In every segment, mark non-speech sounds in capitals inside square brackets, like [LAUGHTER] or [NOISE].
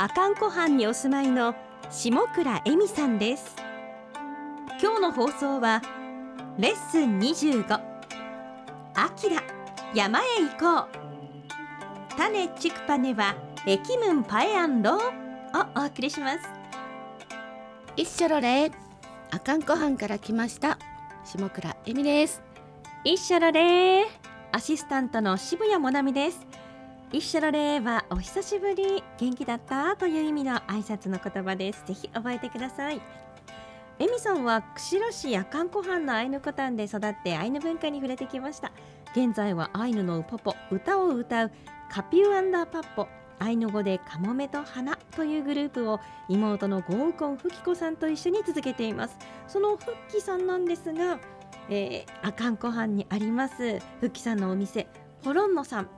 阿寒湖畔にお住まいの下倉恵美さんです。今日の放送はレッスン25アキラ山へ行こう。種チクパネはエキムンパエアンロをお送りします。一緒ろれ。阿寒湖畔から来ました下倉恵美です。一緒のれ。アシスタントの渋谷もなみです一緒のれはお久しぶり。元気だった？という意味の挨拶の言葉です。ぜひ覚えてください。エミさんは釧路市夜間湖畔のアイヌコタンで育ってアイヌ文化に触れてきました。現在はアイヌのウポポ歌を歌う。カピューアンダーパッポアイヌ語でカモメと花というグループを妹のゴーコンフキコさんと一緒に続けています。そのフッキさんなんですが、えー、阿寒湖畔にあります。フッキさんのお店。ポロンノさん、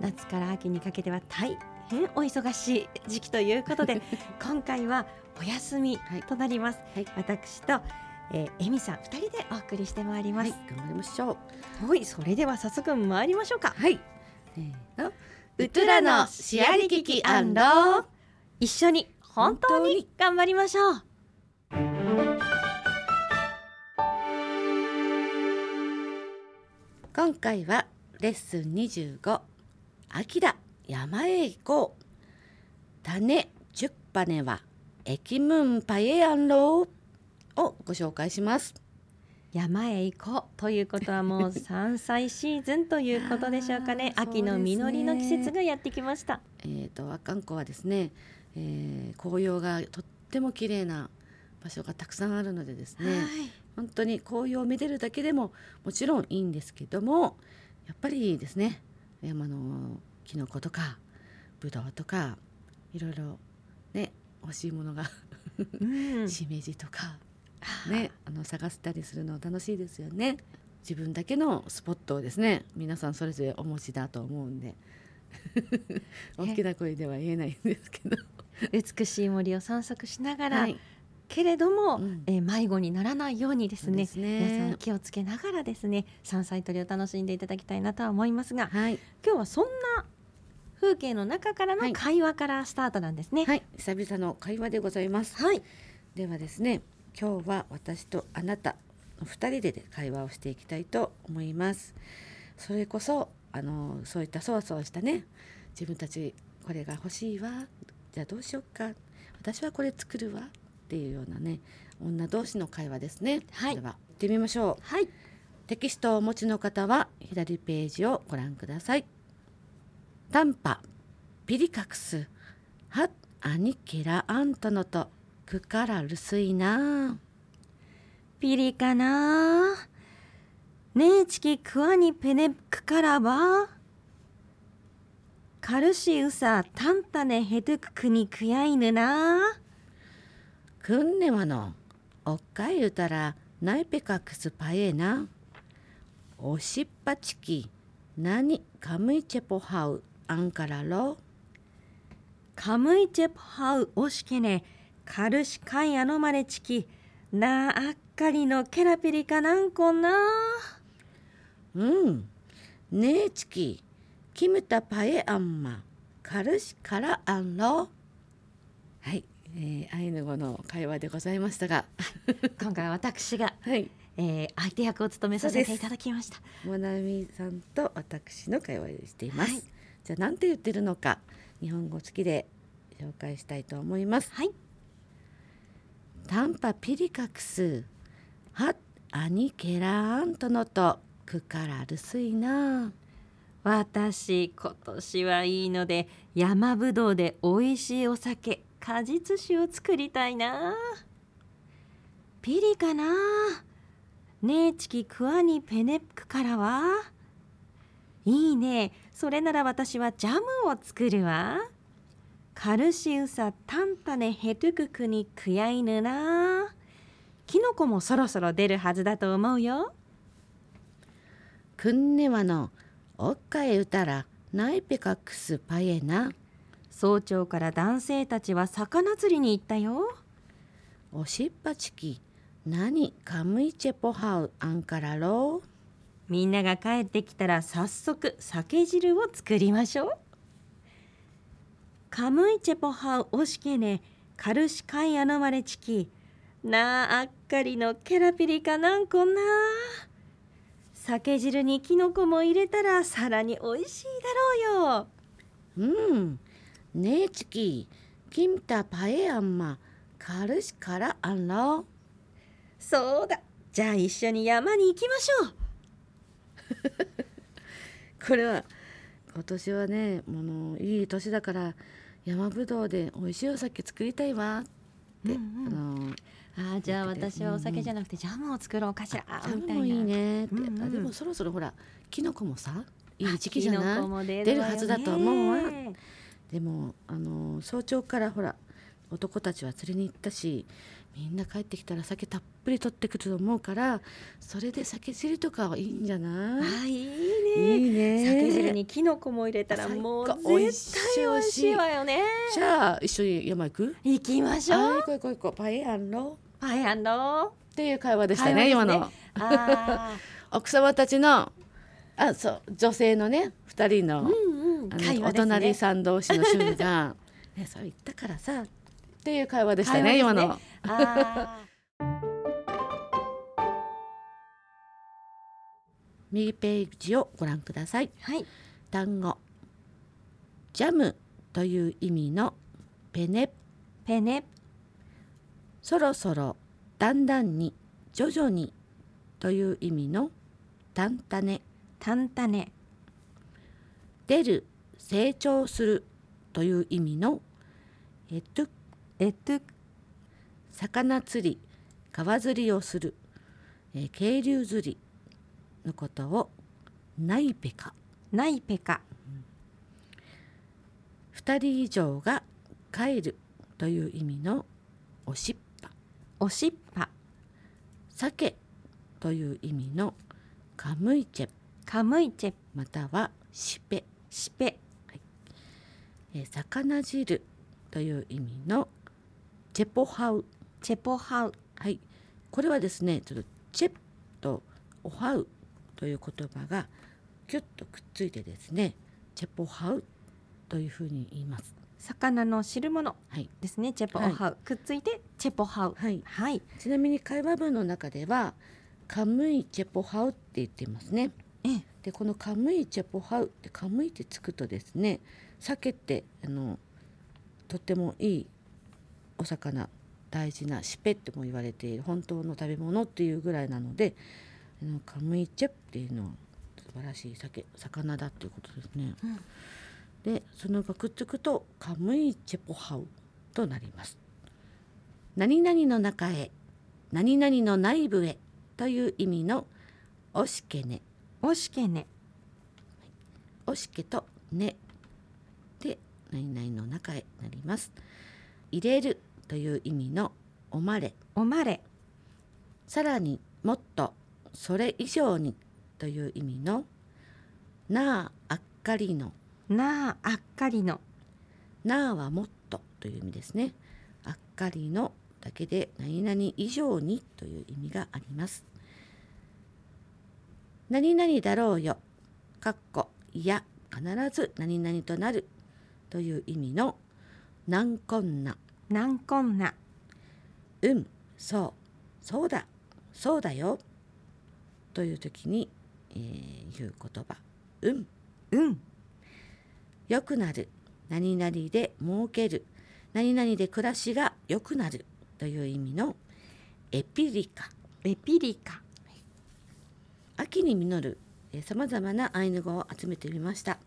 夏から秋にかけては大変お忙しい時期ということで [LAUGHS] 今回はお休みとなります、はい。私と、えー、エミさん二人でお送りしてまいります、はい頑張りましょう。はい、それでは早速参りましょうか。はい。せーのウトゥラのシアリキキ一緒に本当に。頑張りましょう。今回はレッスン25秋だ山へ行こう。種チュッパネはエキムンパエアンロー。をご紹介します。山へ行こう。ということはもう [LAUGHS] 山菜シーズンということでしょうかね。秋の実りの季節がやってきました。えー、と阿寒湖はですね、えー紅葉がとっても綺麗な場所がたくさんあるのでですね、本当に紅葉をめでるだけでももちろんいいんですけどもやっぱりですね山のキノコとかブドウとかいろいろね欲しいものがうん。しめじとか、ね、あの探したりするの楽しいですよね。自分だけのスポットをですね皆さんそれぞれお持ちだと思うんで。[LAUGHS] 大きな声では言えないんですけど、美しい森を散策しながら、はいけれども、うんえー迷子にならないようにですねね皆さん気をつけながらですね山菜採りを楽しんでいただきたいなとは思いますがはい今日はそんな風景の中からのはい会話からスタートなんですね。はい、久々の会話でございます。はい、ではですね、今日は私とあなたの二人で会話をしていきたいと思います。それこそあのそういったそわそわしたね、自分たちこれが欲しいわ、じゃあどうしようか、私はこれ作るわっていうようなね、女同士の会話ですね。はい。では。行ってみましょう。はい、テキストをお持ちの方は左ページをご覧ください。タンパ、ピリカクス、ハッアニケラアントノと。クカラルスイナピリかな。ねえチキクワニペネクカラバカルシウサタンタネヘトゥククニクヤイヌなくんねはの。おっかいうたらないぺかくすぱえな。おしっぱちき、なにかむいちェぽはうあんからろ。かむいちェぽはうおしけね、かるしかいあのまれちき、なあっかりのけらぴりかなんこな。うん、ねえちき、きむたぱえあんま、かるしからあんろ。はい、えー、アイヌ語の会話でございましたが。今回は私が、[LAUGHS] はい。えー、相手役を務めさせていただきました。モナミさんと私の会話をしています、はい。じゃあなんて言ってるのか日本語付きで紹介したいと思います。はい。タンパピリカクスハアニケラアントノとクカラルスイナ私今年はいいので山ぶどうで美味しいお酒果実酒を作りたいな。ピリかな。ねえチキクワニペネプクからは。いいね。それなら私はジャムを作るわ。カルシウサタンタネヘトゥククにクヤイヌな。キノコもそろそろ出るはずだと思うよ。くんねわのおっかえうたらナイペカクスパエな。早朝から男性たちは魚釣りに行ったよ。おしっぱちき何カムイチェポハウアンからろみんなが帰ってきたら早速酒汁を作りましょう。カムイチェポハウオシケネカルシカイアノマレチキなああっかりのケラピリかなんこんな。酒汁にキノコも入れたらさらに美味しいだろうよ。うんねえちきキ。ムタパエアンマカルシからあんろそうだ。じゃあ一緒に山に行きましょう。[LAUGHS] これは今年はねものいい年だから山ぶどうで美味しいお酒作りたいわ。って、うんうん。あのあじゃあ私はお酒じゃなくてジャムを作ろうかしら。みたいな。ムもいいね。って、うんうん。あでもそろそろほらキノコもさいい時期じゃキない出出るはずだと思うわ。ねでもあの早朝からほら男たちは釣りに行ったしみんな帰ってきたら酒たっぷり取ってくると思うからそれで酒汁とかはいいんじゃない？あいいね。いいね。酒汁にキノコも入れたら最もう絶対美味しいわよね。じゃあ一緒に山行く？行きましょう。行こう行こう行こう。パエアンロパイアンドっていう会話でしたね会話今の。[LAUGHS] 奥様たちのあそう女性のね二人の,、ーうんお隣さん同士の主婦が「[LAUGHS] ねそれ言ったからさ」っていう会話でしたねね。の。あ [LAUGHS] 右ページをご覧ください。ーはい。単語。ジャムという意味のペネ。ペネ。そろそろだんだんに徐々にという意味のタンタネタンタネ。出る成長するという意味のエトゥエトゥ魚釣り川釣りをする、えー渓流釣りのことをナイペカナイペカ2人以上が帰るという意味のおしっぱ。おしっぱ。鮭という意味のカムイチェカムイチェまたはシペ、シペ。えー魚汁という意味のチェポハウ。チェポハウはい。これはですねちょっとチェプとオハウという言葉がキュッとくっついてですねチェポハウというふうに言います。魚の汁物。はい。ですね。チェポハウ、くっついてチェポハウ。はい。はい。ちなみに会話文の中ではカムイチェポハウって言っていますね。ええでこのカムイチェポハウってカムイってつくとですね鮭ってあのとってもいいお魚大事なシペっても言われている本当の食べ物っていうぐらいなのであのカムイチェっていうのは素晴らしい鮭魚だっていうことですね。うんでそのがくっつくとカムイチェポハウとなります。何々の中へ何々の内部へという意味のおしけねおしけね。おしけとね。で何々の中へなります。入れるという意味のおまれ。おまれ。さらにもっとそれ以上にという意味のなああっかりの。なああっかりの。なあはもっとという意味ですね。あっかりのだけで何々以上にという意味があります何々だろうよかっこいや必ず何々となるという意味のなんこんな。なんこんな。うんそうそうだ。そうだよ。という時に、えー言う言葉。うん。うん。良くなる。何々で儲ける。何々で暮らしが良くなるという意味のエピリカ。エピリカ秋に実るさまざまなアイヌ語を集めてみました、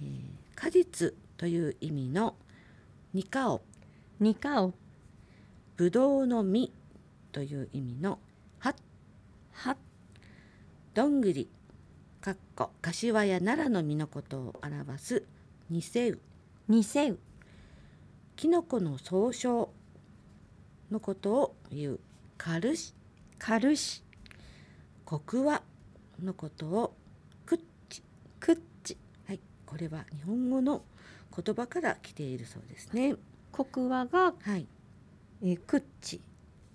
えー果実という意味のニカオ。ニカオ。ぶどうの実という意味のハッ。はどんぐりかっこ柏や奈良の実のことを表すニセウ。にせうキノコの総称のことを言う。カルシ。カルシコクワのことをクッチクッチはいこれは日本語の言葉から来ているそうですね。コクワが、はい。えー、クッチ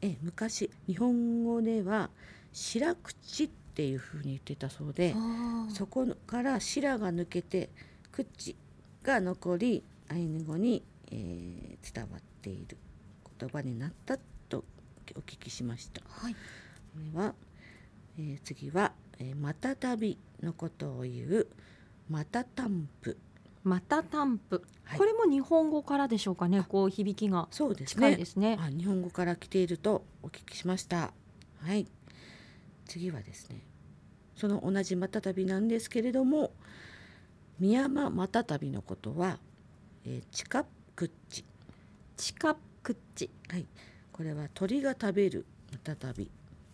え昔日本語では白口っていうふうに言ってたそうでそこから白が抜けて口が残りアイヌ語に、えー、伝わっている言葉になったとお聞きしました。はい、これは、えー、次は、えー、またたびのことを言うまたたんぷ。またたんぷ、はい。これも日本語からでしょうかねこう響きがそうですね。近いですね。あ日本語から来ているとお聞きしました。はい。次はですねその同じまたたびなんですけれども宮山またたびのことは、えー、チカクッチチカクッチはい。これは鳥が食べるまたたび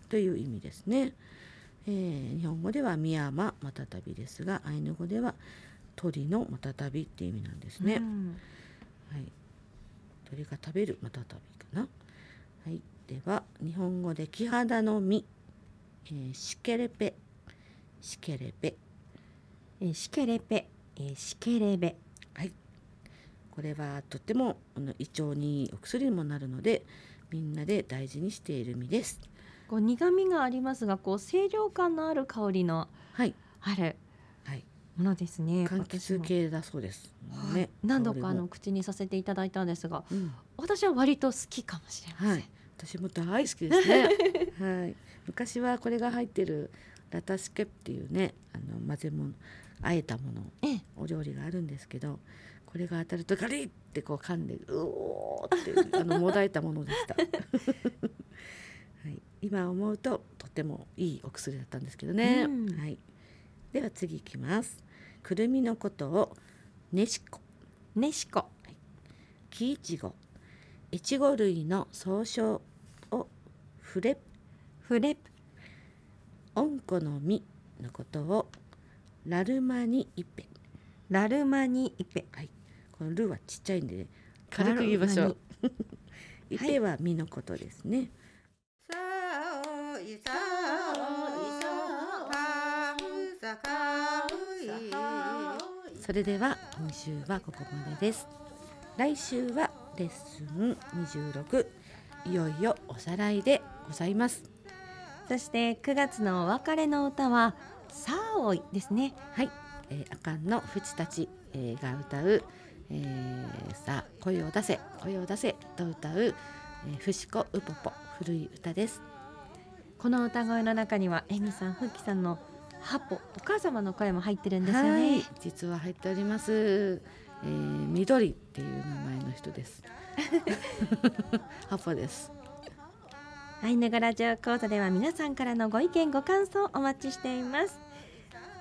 という意味ですね、えー日本語では宮山またたびですがアイヌ語では鳥のまたたびっていう意味なんですね、うん。はい、鳥が食べるまたたびかな。はい、では日本語で木肌の実、えーシケレペ、シケレペ、えーシケレペ、えーシケレベ。はい、これはとっても胃腸にお薬にもなるので、みんなで大事にしている実です。こう苦味がありますがこう清涼感のある香りのはい、あるはい、ものですね柑橘系だそうです。私もね、何度かあの口にさせていただいたんですがうん、私は割と好きかもしれません、はい、私も大好きですね。[LAUGHS] はい、昔はこれが入ってるラタスケっていうね、あの混ぜ物、あえたもの。ええ。お料理があるんですけどこれが当たるとガリッってこう噛んでうおーってあのもだえたものでした、はい、今思うととてもいいお薬だったんですけどね、うん。はい、では次いきます。くるみのことをねしこ。ねしこ。木い。ちご。いちご類の総称をフレフレプ。オンコの実のことをラルマニイペラルマニイペはい、このルはちっちゃいんで、ね、軽く言いましょう。[LAUGHS] イペは実のことですね。それでは今週はここまでです。来週はレッスン26いよいよおさらいでございます。そして9月のお別れの歌はサーオイですねはい、えー、アカンのフチたち、えーが歌う、えーさあ声を出せ声を出せと歌う、えー、フシコウポポ古い歌です。この歌声の中にはエミさんフッキさんのハポお母様の声も入ってるんですよはねい、実は入っております。えー、緑っていう名前の人です。ハポです。アイヌ語ラジオ講座では皆さんからのご意見ご感想お待ちしています。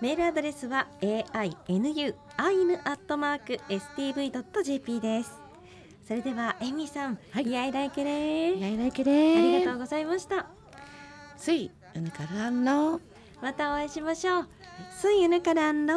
メールアドレスは ainu アイヌアットマーク stv.jp です。それではエミさん、はい。やいらいけれ。やいらいけあでりがとうございましたすいうぬからんの。またお会いしましょう。すいうぬからんの。